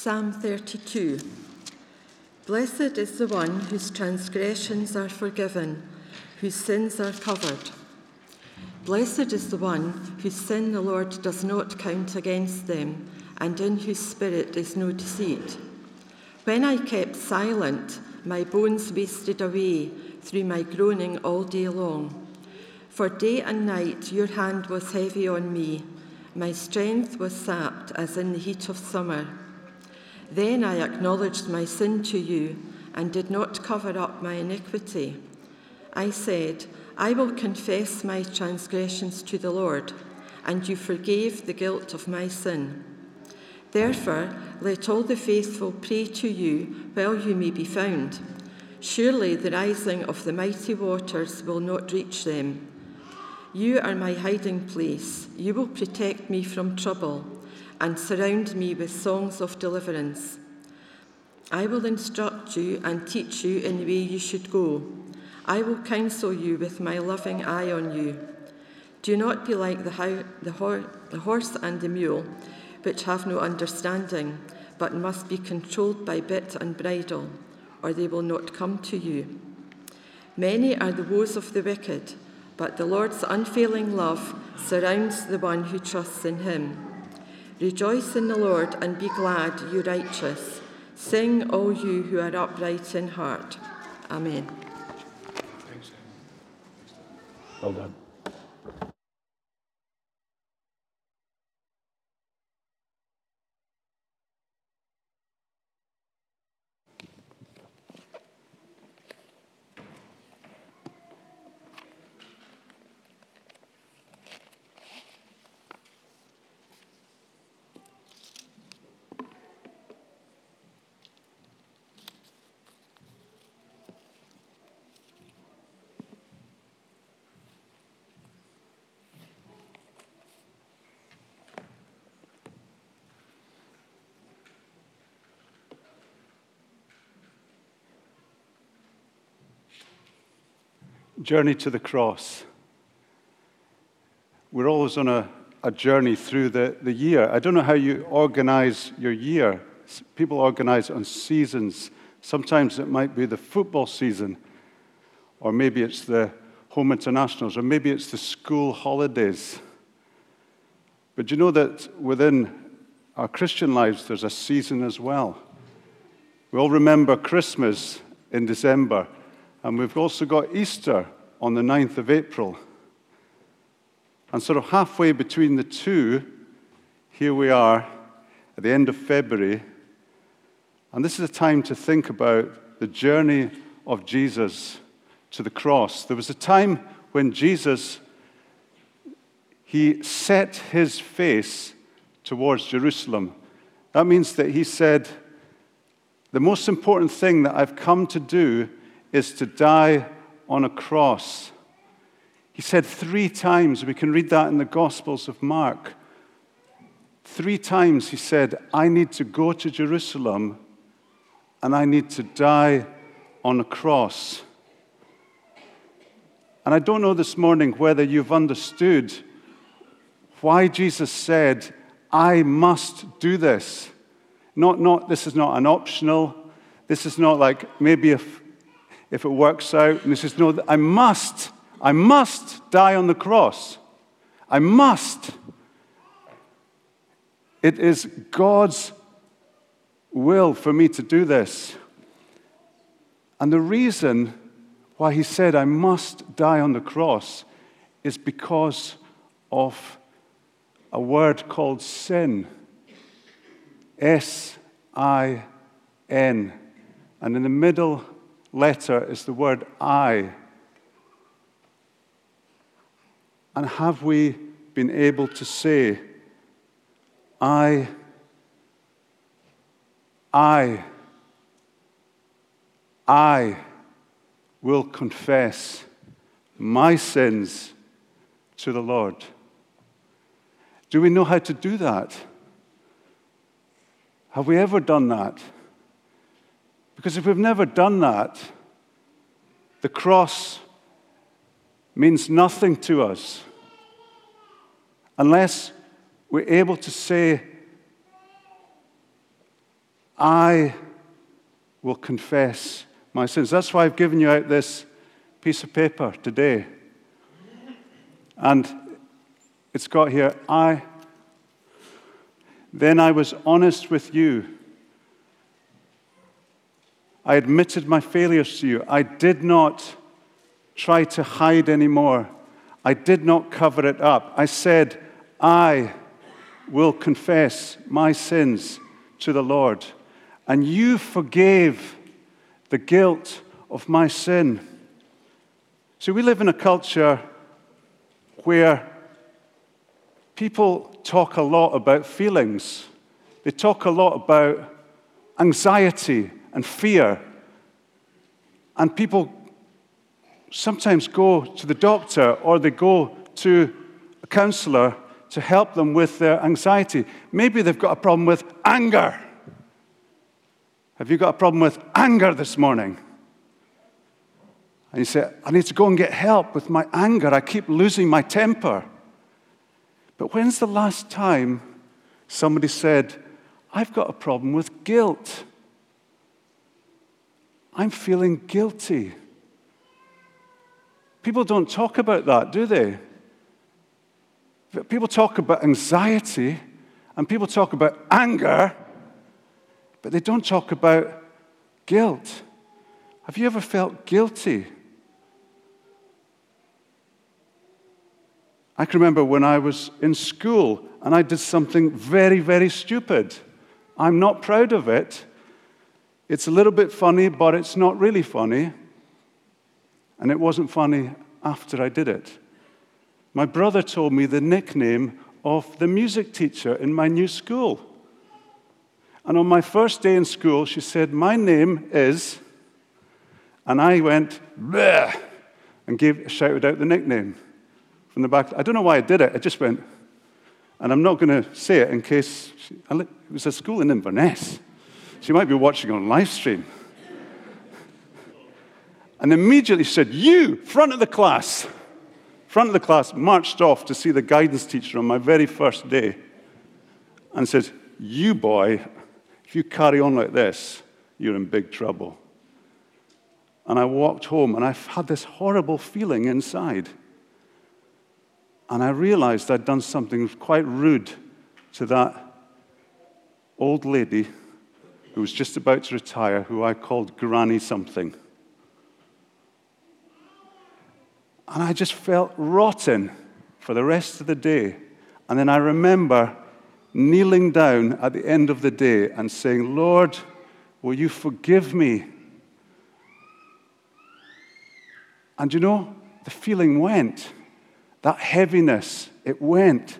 Psalm 32 Blessed is the one whose transgressions are forgiven, whose sins are covered. Blessed is the one whose sin the Lord does not count against them, and in whose spirit is no deceit. When I kept silent, my bones wasted away through my groaning all day long. For day and night your hand was heavy on me, my strength was sapped as in the heat of summer. Then I acknowledged my sin to you and did not cover up my iniquity. I said, I will confess my transgressions to the Lord, and you forgave the guilt of my sin. Therefore, let all the faithful pray to you while you may be found. Surely the rising of the mighty waters will not reach them. You are my hiding place. You will protect me from trouble and surround me with songs of deliverance. I will instruct you and teach you in the way you should go. I will counsel you with my loving eye on you. Do not be like the, ho- the, ho- the horse and the mule, which have no understanding, but must be controlled by bit and bridle, or they will not come to you. Many are the woes of the wicked, but the Lord's unfailing love surrounds the one who trusts in him. Rejoice in the Lord and be glad, you righteous. Sing, all you who are upright in heart. Amen. Well done. Journey to the cross. We're always on a, a journey through the, the year. I don't know how you organize your year. People organize on seasons. Sometimes it might be the football season, or maybe it's the home internationals, or maybe it's the school holidays. But you know that within our Christian lives, there's a season as well. We all remember Christmas in December, and we've also got Easter on the 9th of April. And sort of halfway between the two, here we are at the end of February. And this is a time to think about the journey of Jesus to the cross. There was a time when Jesus he set his face towards Jerusalem. That means that he said, The most important thing that I've come to do is to die on a cross. He said three times, we can read that in the Gospels of Mark. Three times he said, I need to go to Jerusalem and I need to die on a cross. And I don't know this morning whether you've understood why Jesus said, I must do this. Not, not, this is not an optional. This is not like maybe if, if it works out. And he says, No, I must, I must die on the cross. I must. It is God's will for me to do this. And the reason why he said, I must die on the cross is because of a word called sin. S I N. And in the middle letter is the word I. And have we been able to say, I, I, I will confess my sins to the Lord? Do we know how to do that? Have we ever done that? Because if we've never done that, the cross means nothing to us unless we're able to say, I will confess my sins. That's why I've given you out this piece of paper today. And it's got here, I. Then I was honest with you. I admitted my failures to you. I did not try to hide anymore. I did not cover it up. I said, I will confess my sins to the Lord. And you forgave the guilt of my sin. So we live in a culture where people talk a lot about feelings, they talk a lot about anxiety and fear. And people sometimes go to the doctor or they go to a counselor to help them with their anxiety. Maybe they've got a problem with anger. Have you got a problem with anger this morning? And you say, I need to go and get help with my anger. I keep losing my temper. But when's the last time somebody said, I've got a problem with guilt? I'm feeling guilty. People don't talk about that, do they? People talk about anxiety and people talk about anger, but they don't talk about guilt. Have you ever felt guilty? I can remember when I was in school and I did something very, very stupid. I'm not proud of it. It's a little bit funny, but it's not really funny. And it wasn't funny after I did it. My brother told me the nickname of the music teacher in my new school. And on my first day in school, she said, My name is, and I went, Bleh, and gave, shouted out the nickname from the back. I don't know why I did it. I just went, and I'm not going to say it in case she, it was a school in Inverness. She might be watching on live stream. And immediately said, You, front of the class. Front of the class marched off to see the guidance teacher on my very first day and said, You boy, if you carry on like this, you're in big trouble. And I walked home and I had this horrible feeling inside. And I realized I'd done something quite rude to that old lady who was just about to retire, who I called Granny something. And I just felt rotten for the rest of the day. And then I remember kneeling down at the end of the day and saying, Lord, will you forgive me? And you know, the feeling went that heaviness, it went.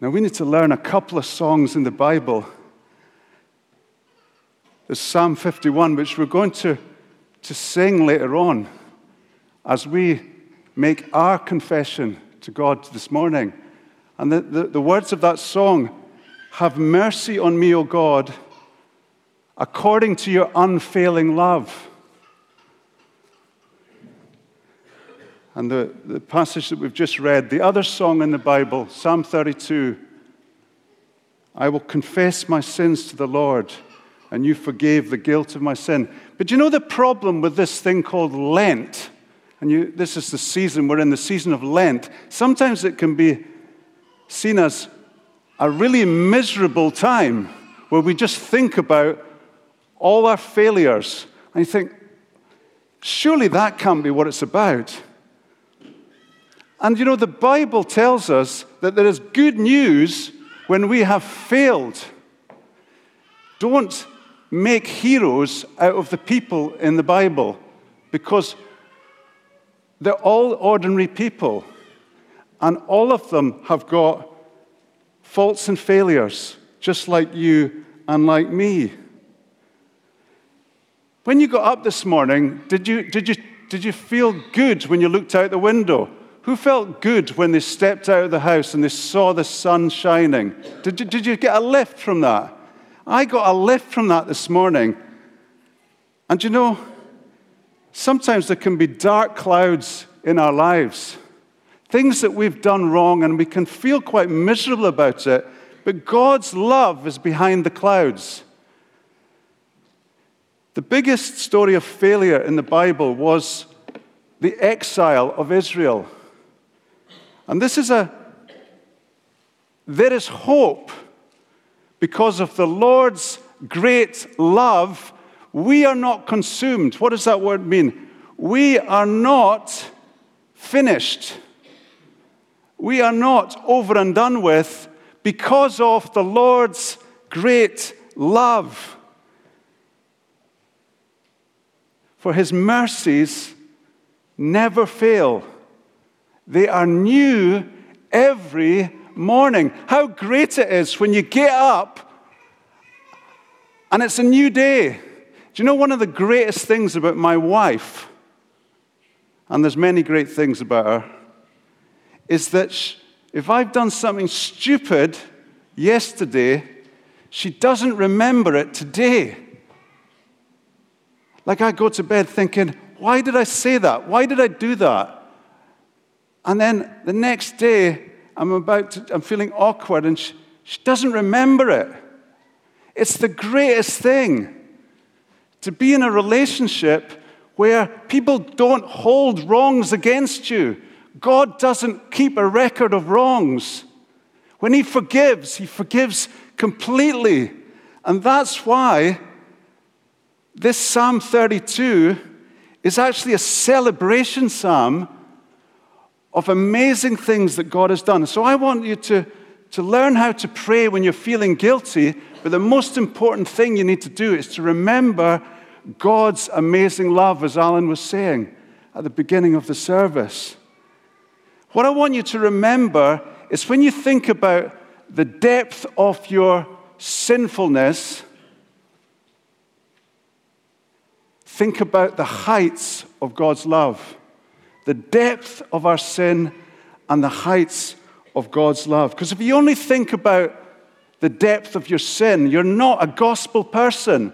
Now, we need to learn a couple of songs in the Bible. There's Psalm 51, which we're going to, to sing later on as we make our confession to God this morning. And the, the, the words of that song Have mercy on me, O God, according to your unfailing love. And the, the passage that we've just read, the other song in the Bible, Psalm 32 I will confess my sins to the Lord, and you forgave the guilt of my sin. But you know the problem with this thing called Lent? And you, this is the season, we're in the season of Lent. Sometimes it can be seen as a really miserable time where we just think about all our failures. And you think, surely that can't be what it's about. And you know, the Bible tells us that there is good news when we have failed. Don't make heroes out of the people in the Bible because they're all ordinary people. And all of them have got faults and failures, just like you and like me. When you got up this morning, did you, did you, did you feel good when you looked out the window? Who felt good when they stepped out of the house and they saw the sun shining? Did you, did you get a lift from that? I got a lift from that this morning. And you know, sometimes there can be dark clouds in our lives, things that we've done wrong, and we can feel quite miserable about it. But God's love is behind the clouds. The biggest story of failure in the Bible was the exile of Israel. And this is a, there is hope because of the Lord's great love. We are not consumed. What does that word mean? We are not finished. We are not over and done with because of the Lord's great love. For his mercies never fail. They are new every morning. How great it is when you get up and it's a new day. Do you know one of the greatest things about my wife, and there's many great things about her, is that if I've done something stupid yesterday, she doesn't remember it today. Like I go to bed thinking, why did I say that? Why did I do that? And then the next day, I'm about to, I'm feeling awkward and she, she doesn't remember it. It's the greatest thing to be in a relationship where people don't hold wrongs against you. God doesn't keep a record of wrongs. When He forgives, He forgives completely. And that's why this Psalm 32 is actually a celebration psalm of amazing things that God has done. So I want you to, to learn how to pray when you're feeling guilty, but the most important thing you need to do is to remember God's amazing love, as Alan was saying at the beginning of the service. What I want you to remember is when you think about the depth of your sinfulness, think about the heights of God's love, the depth of our sin, and the heights of God's love. Because if you only think about the depth of your sin, you're not a gospel person.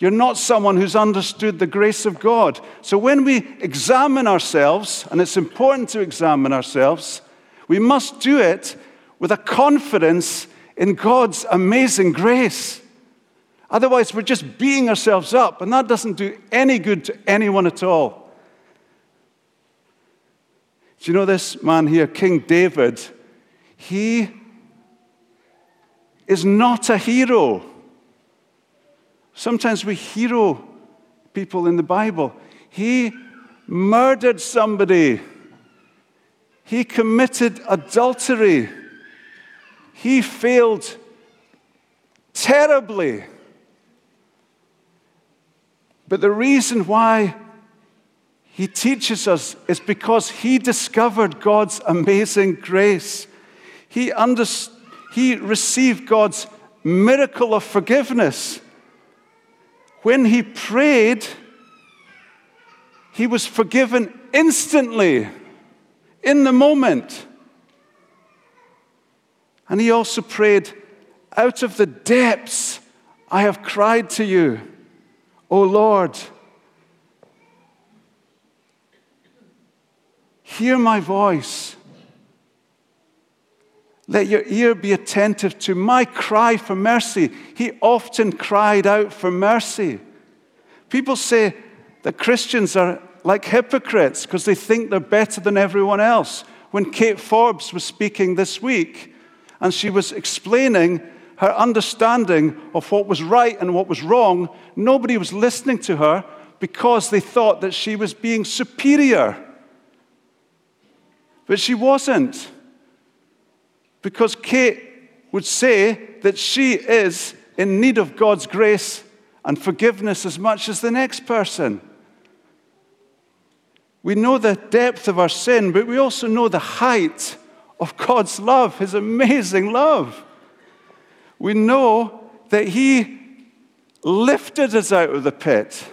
You're not someone who's understood the grace of God. So when we examine ourselves, and it's important to examine ourselves, we must do it with a confidence in God's amazing grace. Otherwise, we're just beating ourselves up, and that doesn't do any good to anyone at all. Do you know this man here, King David? He is not a hero. Sometimes we hero people in the Bible. He murdered somebody, he committed adultery, he failed terribly. But the reason why he teaches us is because he discovered God's amazing grace. He, he received God's miracle of forgiveness. When he prayed, he was forgiven instantly, in the moment. And he also prayed, Out of the depths I have cried to you. O Lord, hear my voice. Let your ear be attentive to my cry for mercy. He often cried out for mercy. People say that Christians are like hypocrites because they think they're better than everyone else. When Kate Forbes was speaking this week and she was explaining her understanding of what was right and what was wrong, nobody was listening to her because they thought that she was being superior. But she wasn't. Because Kate would say that she is in need of God's grace and forgiveness as much as the next person. We know the depth of our sin, but we also know the height of God's love, His amazing love we know that He lifted us out of the pit.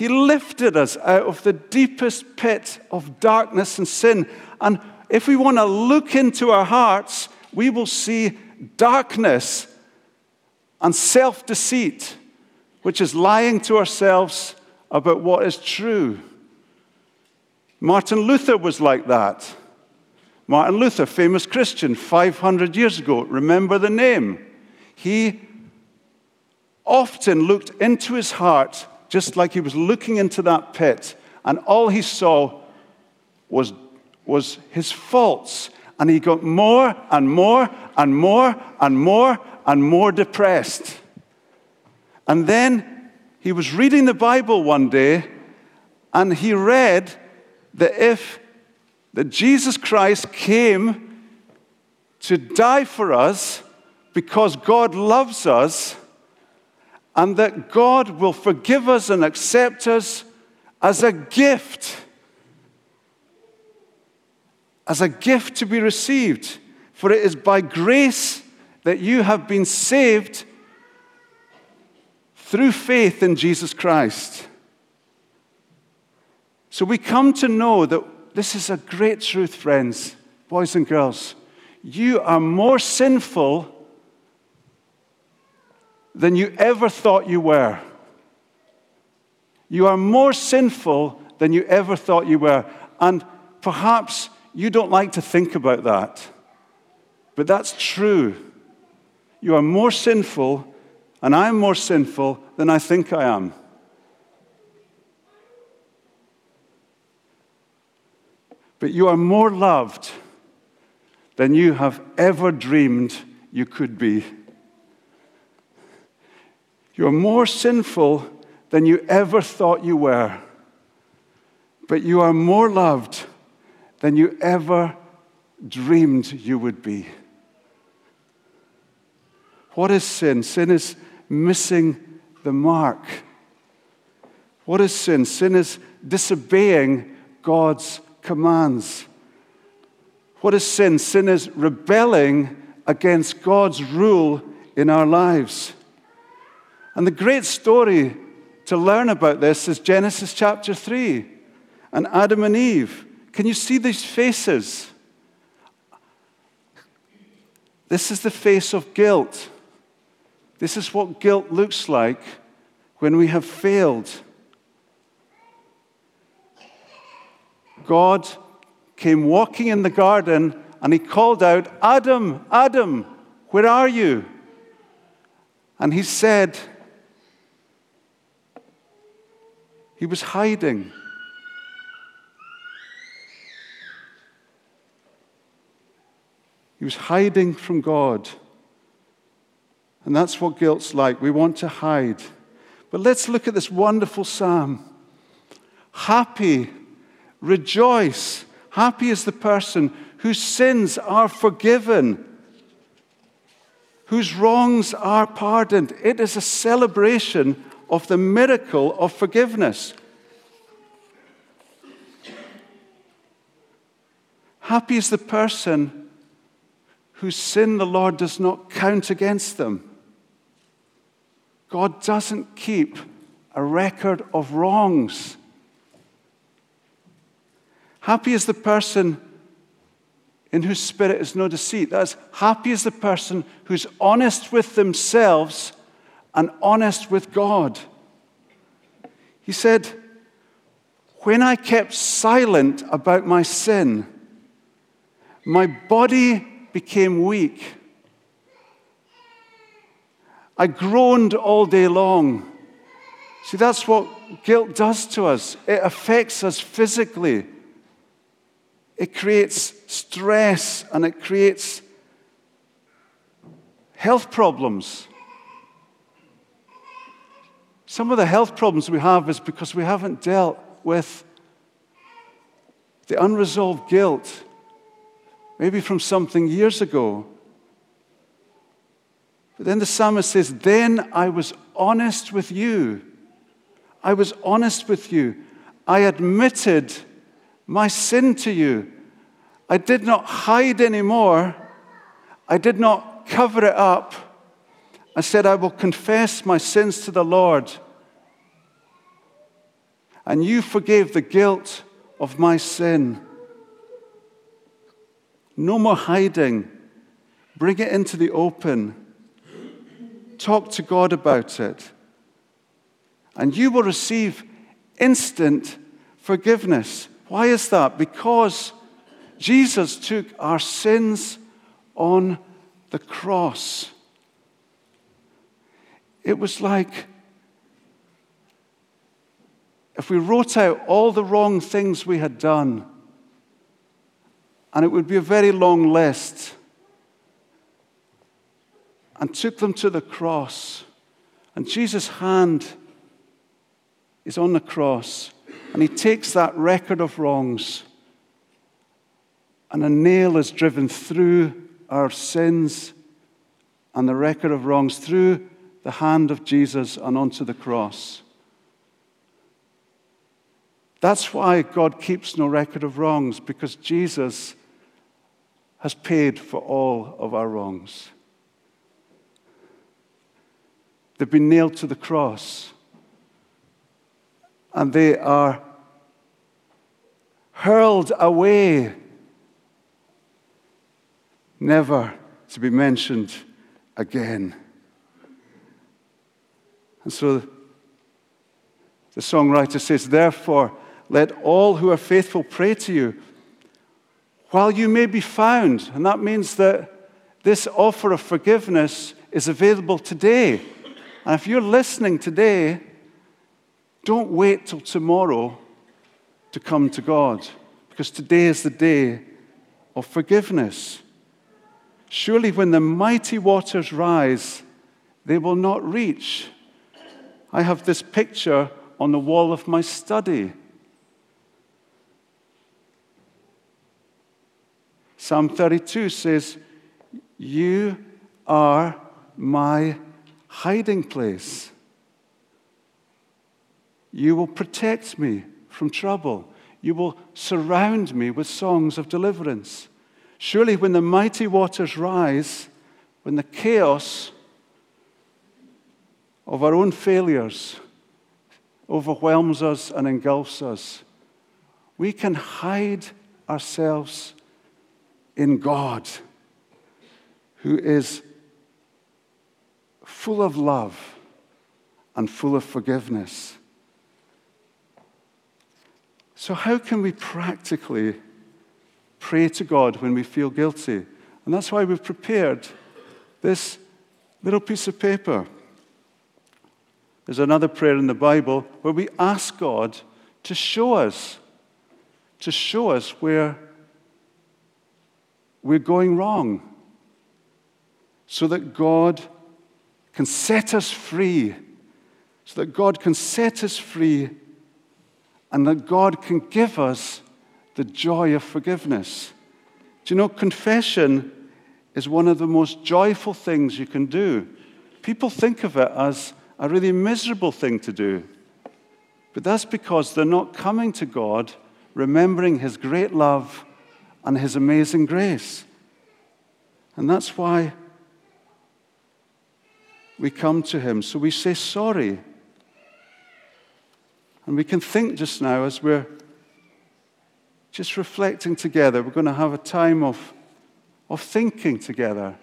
He lifted us out of the deepest pit of darkness and sin. And if we want to look into our hearts, we will see darkness and self deceit, which is lying to ourselves about what is true. Martin Luther was like that. Martin Luther, famous Christian, 500 years ago. Remember the name. He often looked into his heart just like he was looking into that pit, and all he saw was, was his faults. And he got more and more and more and more and more depressed. And then he was reading the Bible one day, and he read that if that Jesus Christ came to die for us because God loves us, and that God will forgive us and accept us as a gift, as a gift to be received. For it is by grace that you have been saved through faith in Jesus Christ. So we come to know that this is a great truth, friends, boys and girls. You are more sinful than you ever thought you were. You are more sinful than you ever thought you were. And perhaps you don't like to think about that. But that's true. You are more sinful, and I'm more sinful than I think I am. But you are more loved than you have ever dreamed you could be. You're more sinful than you ever thought you were. But you are more loved than you ever dreamed you would be. What is sin? Sin is missing the mark. What is sin? Sin is disobeying God's commands. What is sin? Sin is rebelling against God's rule in our lives. And the great story to learn about this is Genesis chapter 3 and Adam and Eve. Can you see these faces? This is the face of guilt. This is what guilt looks like when we have failed. God came walking in the garden and he called out, Adam, Adam, where are you? And he said, He was hiding. He was hiding from God. And that's what guilt's like. We want to hide. But let's look at this wonderful psalm. Happy, rejoice. Happy is the person whose sins are forgiven, whose wrongs are pardoned. It is a celebration of the miracle of forgiveness. Happy is the person whose sin the Lord does not count against them. God doesn't keep a record of wrongs. Happy is the person in whose spirit is no deceit. That's happy is the person who's honest with themselves and honest with God. He said, When I kept silent about my sin, my body became weak. I groaned all day long. See, that's what guilt does to us. It affects us physically. It creates stress and it creates health problems. Some of the health problems we have is because we haven't dealt with the unresolved guilt, maybe from something years ago. But then the psalmist says, Then I was honest with you. I was honest with you. I admitted my sin to you. I did not hide anymore. I did not cover it up. I said, I will confess my sins to the Lord. And you forgave the guilt of my sin. No more hiding. Bring it into the open. Talk to God about it. And you will receive instant forgiveness. Why is that? Because Jesus took our sins on the cross. It was like if we wrote out all the wrong things we had done, and it would be a very long list, and took them to the cross, and Jesus' hand is on the cross, and he takes that record of wrongs, and a nail is driven through our sins and the record of wrongs through the hand of Jesus and onto the cross. That's why God keeps no record of wrongs, because Jesus has paid for all of our wrongs. They've been nailed to the cross, and they are hurled away, never to be mentioned again. And so the songwriter says, Therefore, let all who are faithful pray to you while you may be found. And that means that this offer of forgiveness is available today. And if you're listening today, don't wait till tomorrow to come to God, because today is the day of forgiveness. Surely, when the mighty waters rise, they will not reach I have this picture on the wall of my study. Psalm 32 says, You are my hiding place. You will protect me from trouble. You will surround me with songs of deliverance. Surely, when the mighty waters rise, when the chaos of our own failures overwhelms us and engulfs us, we can hide ourselves in God, who is full of love and full of forgiveness. So, how can we practically pray to God when we feel guilty? And that's why we've prepared this little piece of paper. There's another prayer in the Bible where we ask God to show us, to show us where we're going wrong, so that God can set us free, so that God can set us free, and that God can give us the joy of forgiveness. Do you know, confession is one of the most joyful things you can do. People think of it as a really miserable thing to do. But that's because they're not coming to God remembering His great love and His amazing grace. And that's why we come to Him. So we say sorry. And we can think just now as we're just reflecting together, we're going to have a time of, of thinking together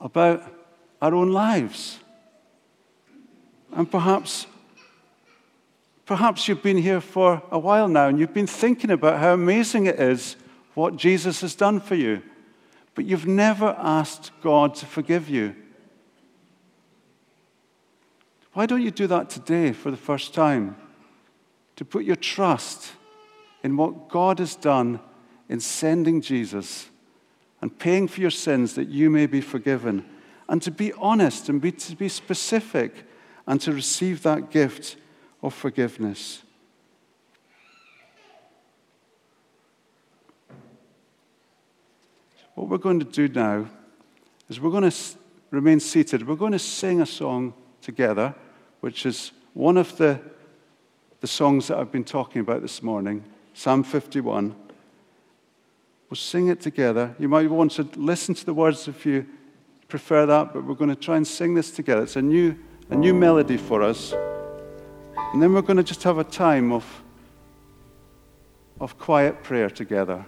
about our own lives. And perhaps, perhaps you've been here for a while now and you've been thinking about how amazing it is what Jesus has done for you, but you've never asked God to forgive you. Why don't you do that today for the first time? To put your trust in what God has done in sending Jesus and paying for your sins that you may be forgiven, and to be honest and be, to be specific and to receive that gift of forgiveness. What we're going to do now is we're going to remain seated. We're going to sing a song together, which is one of the, the songs that I've been talking about this morning, Psalm 51. We'll sing it together. You might want to listen to the words if you prefer that, but we're going to try and sing this together. It's a new a new melody for us. And then we're going to just have a time of, of quiet prayer together.